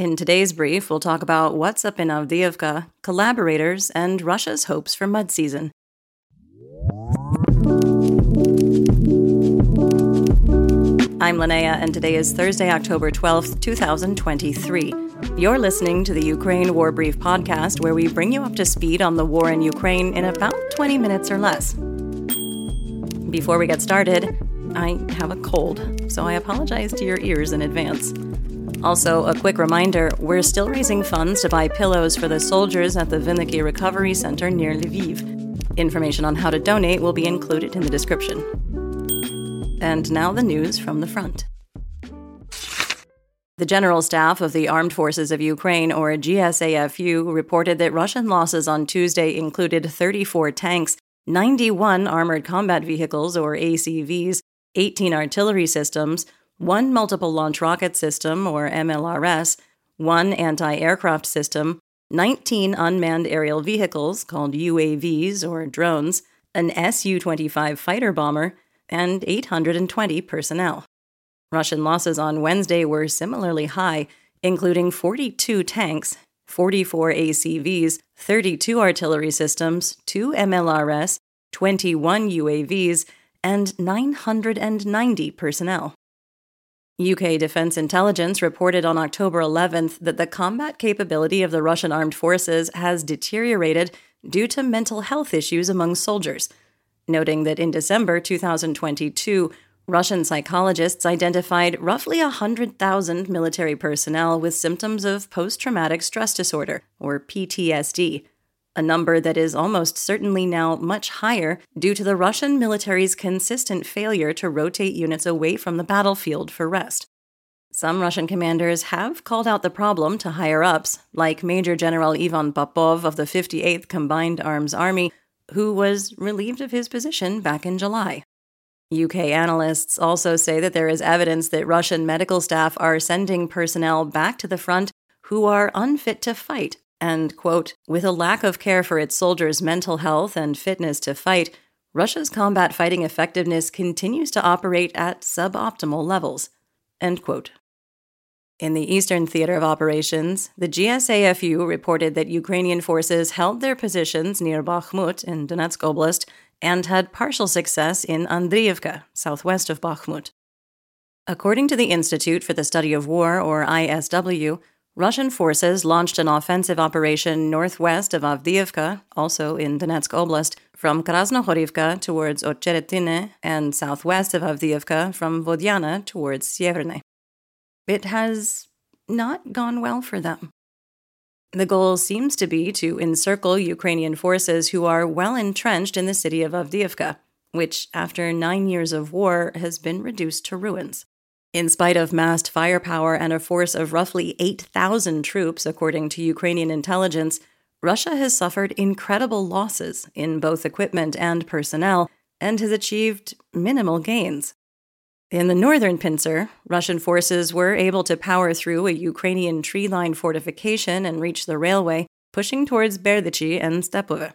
In today's brief, we'll talk about what's up in Avdiivka, collaborators, and Russia's hopes for mud season. I'm Linnea, and today is Thursday, October 12th, 2023. You're listening to the Ukraine War Brief podcast, where we bring you up to speed on the war in Ukraine in about 20 minutes or less. Before we get started, I have a cold, so I apologize to your ears in advance. Also, a quick reminder we're still raising funds to buy pillows for the soldiers at the Vynnyky Recovery Center near Lviv. Information on how to donate will be included in the description. And now the news from the front. The General Staff of the Armed Forces of Ukraine, or GSAFU, reported that Russian losses on Tuesday included 34 tanks, 91 armored combat vehicles, or ACVs, 18 artillery systems, one multiple launch rocket system, or MLRS, one anti aircraft system, 19 unmanned aerial vehicles, called UAVs or drones, an Su 25 fighter bomber, and 820 personnel. Russian losses on Wednesday were similarly high, including 42 tanks, 44 ACVs, 32 artillery systems, 2 MLRS, 21 UAVs, and 990 personnel. UK Defense Intelligence reported on October 11th that the combat capability of the Russian armed forces has deteriorated due to mental health issues among soldiers, noting that in December 2022, Russian psychologists identified roughly 100,000 military personnel with symptoms of post traumatic stress disorder, or PTSD, a number that is almost certainly now much higher due to the Russian military's consistent failure to rotate units away from the battlefield for rest. Some Russian commanders have called out the problem to higher ups, like Major General Ivan Popov of the 58th Combined Arms Army, who was relieved of his position back in July. UK analysts also say that there is evidence that Russian medical staff are sending personnel back to the front who are unfit to fight, and, quote, with a lack of care for its soldiers' mental health and fitness to fight, Russia's combat fighting effectiveness continues to operate at suboptimal levels, end quote. In the Eastern Theater of Operations, the GSAFU reported that Ukrainian forces held their positions near Bakhmut in Donetsk Oblast and had partial success in Andriivka, southwest of Bakhmut. According to the Institute for the Study of War, or ISW, Russian forces launched an offensive operation northwest of Avdiivka, also in Donetsk Oblast, from Krasnohorivka towards Ocheretine, and southwest of Avdiivka from Vodyana towards Sieverne it has not gone well for them. The goal seems to be to encircle Ukrainian forces who are well entrenched in the city of Avdiivka, which, after nine years of war, has been reduced to ruins. In spite of massed firepower and a force of roughly 8,000 troops, according to Ukrainian intelligence, Russia has suffered incredible losses in both equipment and personnel and has achieved minimal gains. In the northern pincer, Russian forces were able to power through a Ukrainian tree lined fortification and reach the railway, pushing towards Berdychi and Stepove.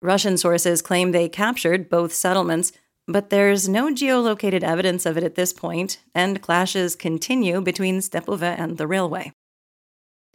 Russian sources claim they captured both settlements, but there's no geolocated evidence of it at this point, and clashes continue between Stepove and the railway.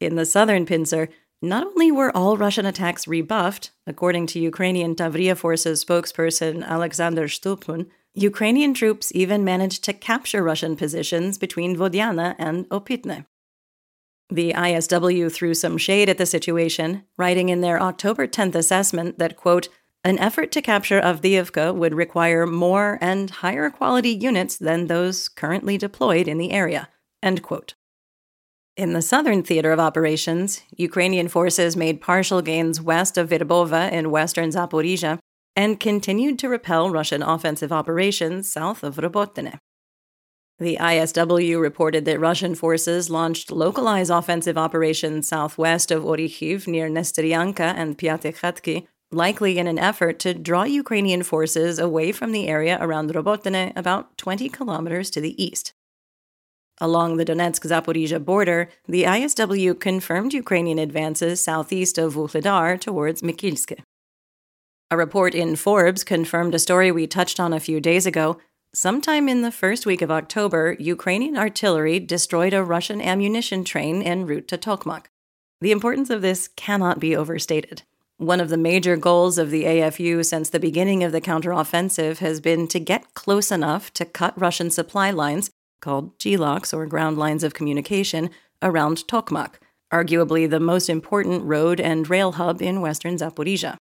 In the southern pincer, not only were all Russian attacks rebuffed, according to Ukrainian Tavria Forces spokesperson Alexander Shtupun, Ukrainian troops even managed to capture Russian positions between Vodyana and Opitne. The ISW threw some shade at the situation, writing in their October 10th assessment that, quote, an effort to capture Avdiivka would require more and higher quality units than those currently deployed in the area, end quote. In the southern theater of operations, Ukrainian forces made partial gains west of Verbova in western Zaporizhia and continued to repel Russian offensive operations south of Robotyne. The ISW reported that Russian forces launched localized offensive operations southwest of Orikhiv near Nesteryanka and Pyatikhatki, likely in an effort to draw Ukrainian forces away from the area around Robotyne about 20 kilometers to the east. Along the Donetsk Zaporizhia border, the ISW confirmed Ukrainian advances southeast of Vuhledar towards Mikilsk. A report in Forbes confirmed a story we touched on a few days ago. Sometime in the first week of October, Ukrainian artillery destroyed a Russian ammunition train en route to Tokmak. The importance of this cannot be overstated. One of the major goals of the AFU since the beginning of the counteroffensive has been to get close enough to cut Russian supply lines, called GLOCs or ground lines of communication, around Tokmak, arguably the most important road and rail hub in western Zaporizhia.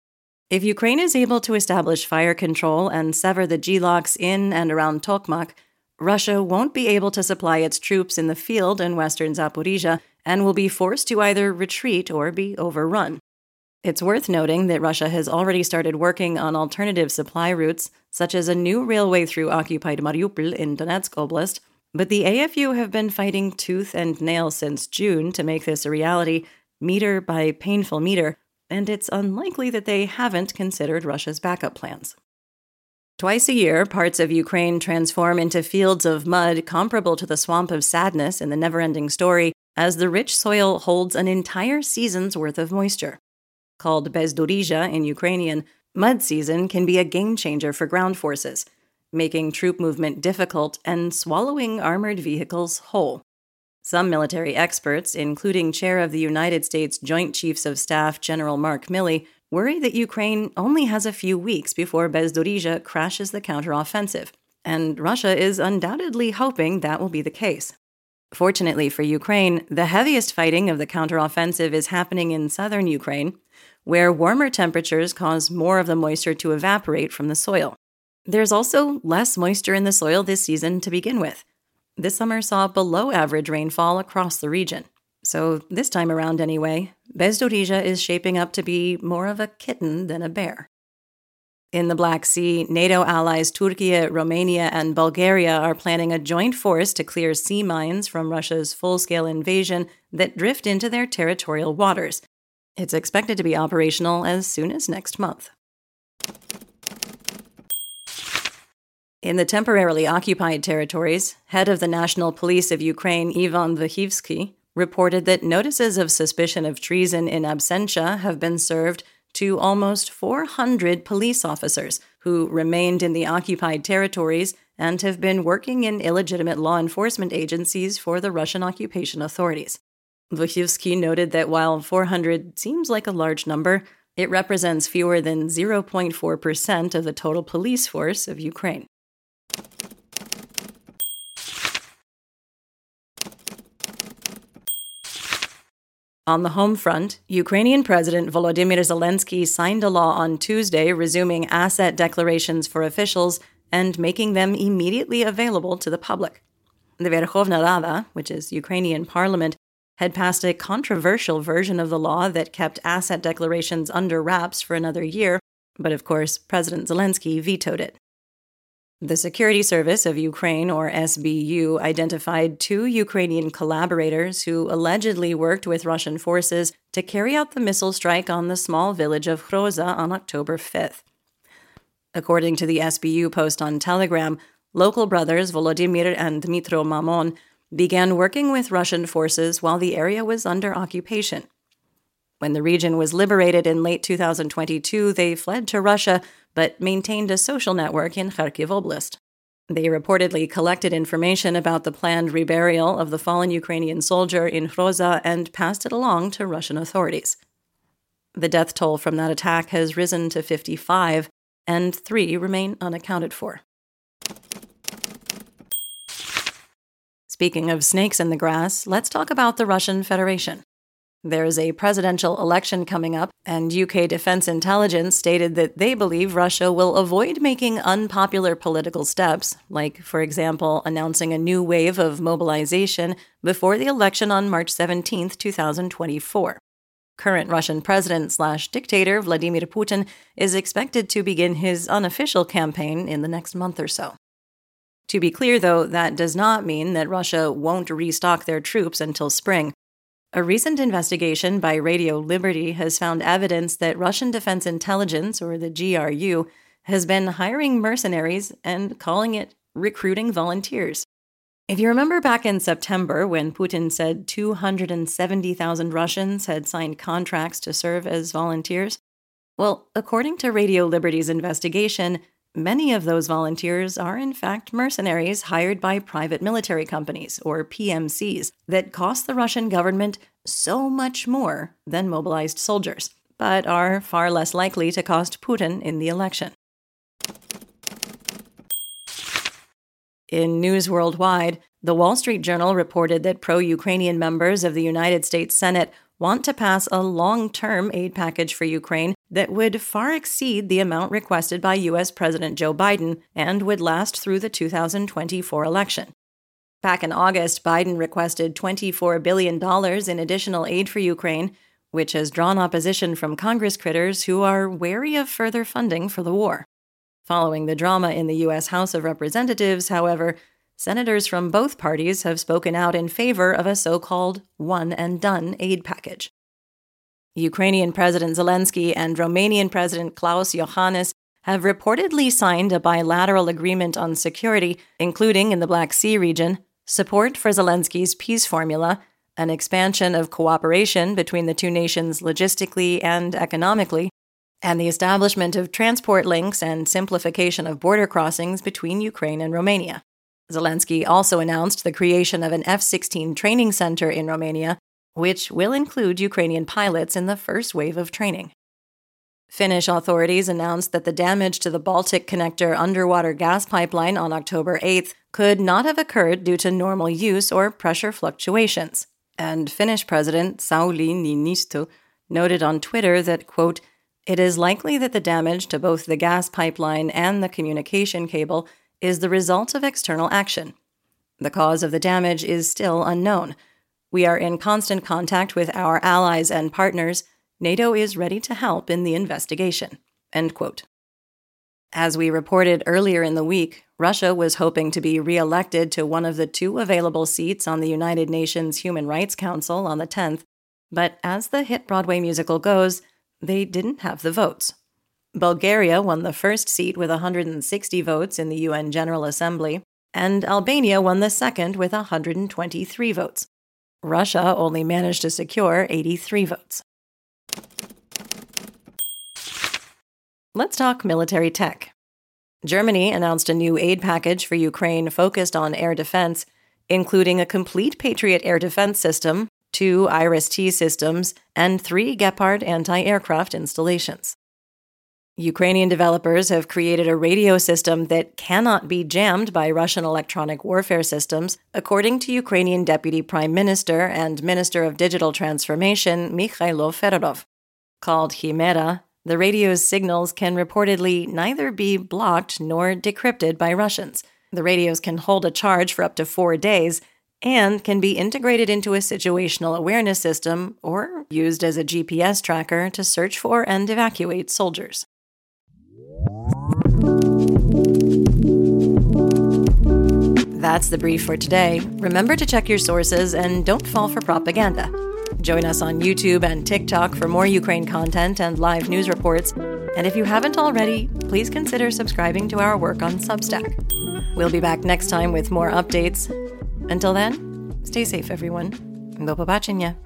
If Ukraine is able to establish fire control and sever the GLOCs in and around Tokmak, Russia won't be able to supply its troops in the field in western Zaporizhia and will be forced to either retreat or be overrun. It's worth noting that Russia has already started working on alternative supply routes, such as a new railway through occupied Mariupol in Donetsk Oblast, but the AFU have been fighting tooth and nail since June to make this a reality, meter by painful meter, and it's unlikely that they haven't considered Russia's backup plans. Twice a year, parts of Ukraine transform into fields of mud comparable to the swamp of sadness in the never ending story, as the rich soil holds an entire season's worth of moisture. Called bezdorija in Ukrainian, mud season can be a game changer for ground forces, making troop movement difficult and swallowing armored vehicles whole. Some military experts, including Chair of the United States Joint Chiefs of Staff General Mark Milley, worry that Ukraine only has a few weeks before Bezdorija crashes the counteroffensive, and Russia is undoubtedly hoping that will be the case. Fortunately for Ukraine, the heaviest fighting of the counteroffensive is happening in southern Ukraine, where warmer temperatures cause more of the moisture to evaporate from the soil. There's also less moisture in the soil this season to begin with. This summer saw below average rainfall across the region. So, this time around anyway, Bezdorija is shaping up to be more of a kitten than a bear. In the Black Sea, NATO allies Turkey, Romania, and Bulgaria are planning a joint force to clear sea mines from Russia's full scale invasion that drift into their territorial waters. It's expected to be operational as soon as next month. In the temporarily occupied territories, head of the National Police of Ukraine, Ivan Vyhivsky, reported that notices of suspicion of treason in absentia have been served to almost 400 police officers who remained in the occupied territories and have been working in illegitimate law enforcement agencies for the Russian occupation authorities. Vyhivsky noted that while 400 seems like a large number, it represents fewer than 0.4% of the total police force of Ukraine. On the home front, Ukrainian President Volodymyr Zelensky signed a law on Tuesday resuming asset declarations for officials and making them immediately available to the public. The Verkhovna Rada, which is Ukrainian parliament, had passed a controversial version of the law that kept asset declarations under wraps for another year, but of course, President Zelensky vetoed it. The Security Service of Ukraine, or SBU, identified two Ukrainian collaborators who allegedly worked with Russian forces to carry out the missile strike on the small village of Hroza on October 5th. According to the SBU post on Telegram, local brothers Volodymyr and Dmitro Mamon began working with Russian forces while the area was under occupation. When the region was liberated in late 2022, they fled to Russia but maintained a social network in Kharkiv Oblast. They reportedly collected information about the planned reburial of the fallen Ukrainian soldier in Hroza and passed it along to Russian authorities. The death toll from that attack has risen to 55, and three remain unaccounted for. Speaking of snakes in the grass, let's talk about the Russian Federation. There's a presidential election coming up, and UK Defense Intelligence stated that they believe Russia will avoid making unpopular political steps, like, for example, announcing a new wave of mobilization before the election on March 17, 2024. Current Russian president slash dictator Vladimir Putin is expected to begin his unofficial campaign in the next month or so. To be clear, though, that does not mean that Russia won't restock their troops until spring. A recent investigation by Radio Liberty has found evidence that Russian Defense Intelligence, or the GRU, has been hiring mercenaries and calling it recruiting volunteers. If you remember back in September when Putin said 270,000 Russians had signed contracts to serve as volunteers, well, according to Radio Liberty's investigation, many of those volunteers are in fact mercenaries hired by private military companies, or PMCs, that cost the Russian government so much more than mobilized soldiers, but are far less likely to cost Putin in the election. In news worldwide, the Wall Street Journal reported that pro Ukrainian members of the United States Senate want to pass a long term aid package for Ukraine that would far exceed the amount requested by U.S. President Joe Biden and would last through the 2024 election. Back in August, Biden requested $24 billion in additional aid for Ukraine, which has drawn opposition from Congress critters who are wary of further funding for the war. Following the drama in the U.S. House of Representatives, however, senators from both parties have spoken out in favor of a so called one and done aid package. Ukrainian President Zelensky and Romanian President Klaus Iohannis have reportedly signed a bilateral agreement on security, including in the Black Sea region, support for Zelensky's peace formula, an expansion of cooperation between the two nations logistically and economically, and the establishment of transport links and simplification of border crossings between Ukraine and Romania. Zelensky also announced the creation of an F 16 training center in Romania, which will include Ukrainian pilots in the first wave of training. Finnish authorities announced that the damage to the Baltic Connector underwater gas pipeline on October 8th could not have occurred due to normal use or pressure fluctuations. And Finnish President Sauli Niinisto noted on Twitter that, quote, it is likely that the damage to both the gas pipeline and the communication cable is the result of external action. The cause of the damage is still unknown. We are in constant contact with our allies and partners. NATO is ready to help in the investigation. As we reported earlier in the week, Russia was hoping to be reelected to one of the two available seats on the United Nations Human Rights Council on the 10th, but as the hit Broadway musical goes, they didn't have the votes. Bulgaria won the first seat with 160 votes in the UN General Assembly, and Albania won the second with 123 votes. Russia only managed to secure 83 votes. Let's talk military tech. Germany announced a new aid package for Ukraine focused on air defense, including a complete Patriot air defense system, two IRIS T systems, and three Gepard anti aircraft installations. Ukrainian developers have created a radio system that cannot be jammed by Russian electronic warfare systems, according to Ukrainian Deputy Prime Minister and Minister of Digital Transformation Mikhailo Fedorov. Called Chimera, the radio's signals can reportedly neither be blocked nor decrypted by Russians. The radios can hold a charge for up to four days and can be integrated into a situational awareness system or used as a GPS tracker to search for and evacuate soldiers. That's the brief for today. Remember to check your sources and don't fall for propaganda. Join us on YouTube and TikTok for more Ukraine content and live news reports. And if you haven't already, please consider subscribing to our work on Substack. We'll be back next time with more updates. Until then, stay safe, everyone. Do побачення.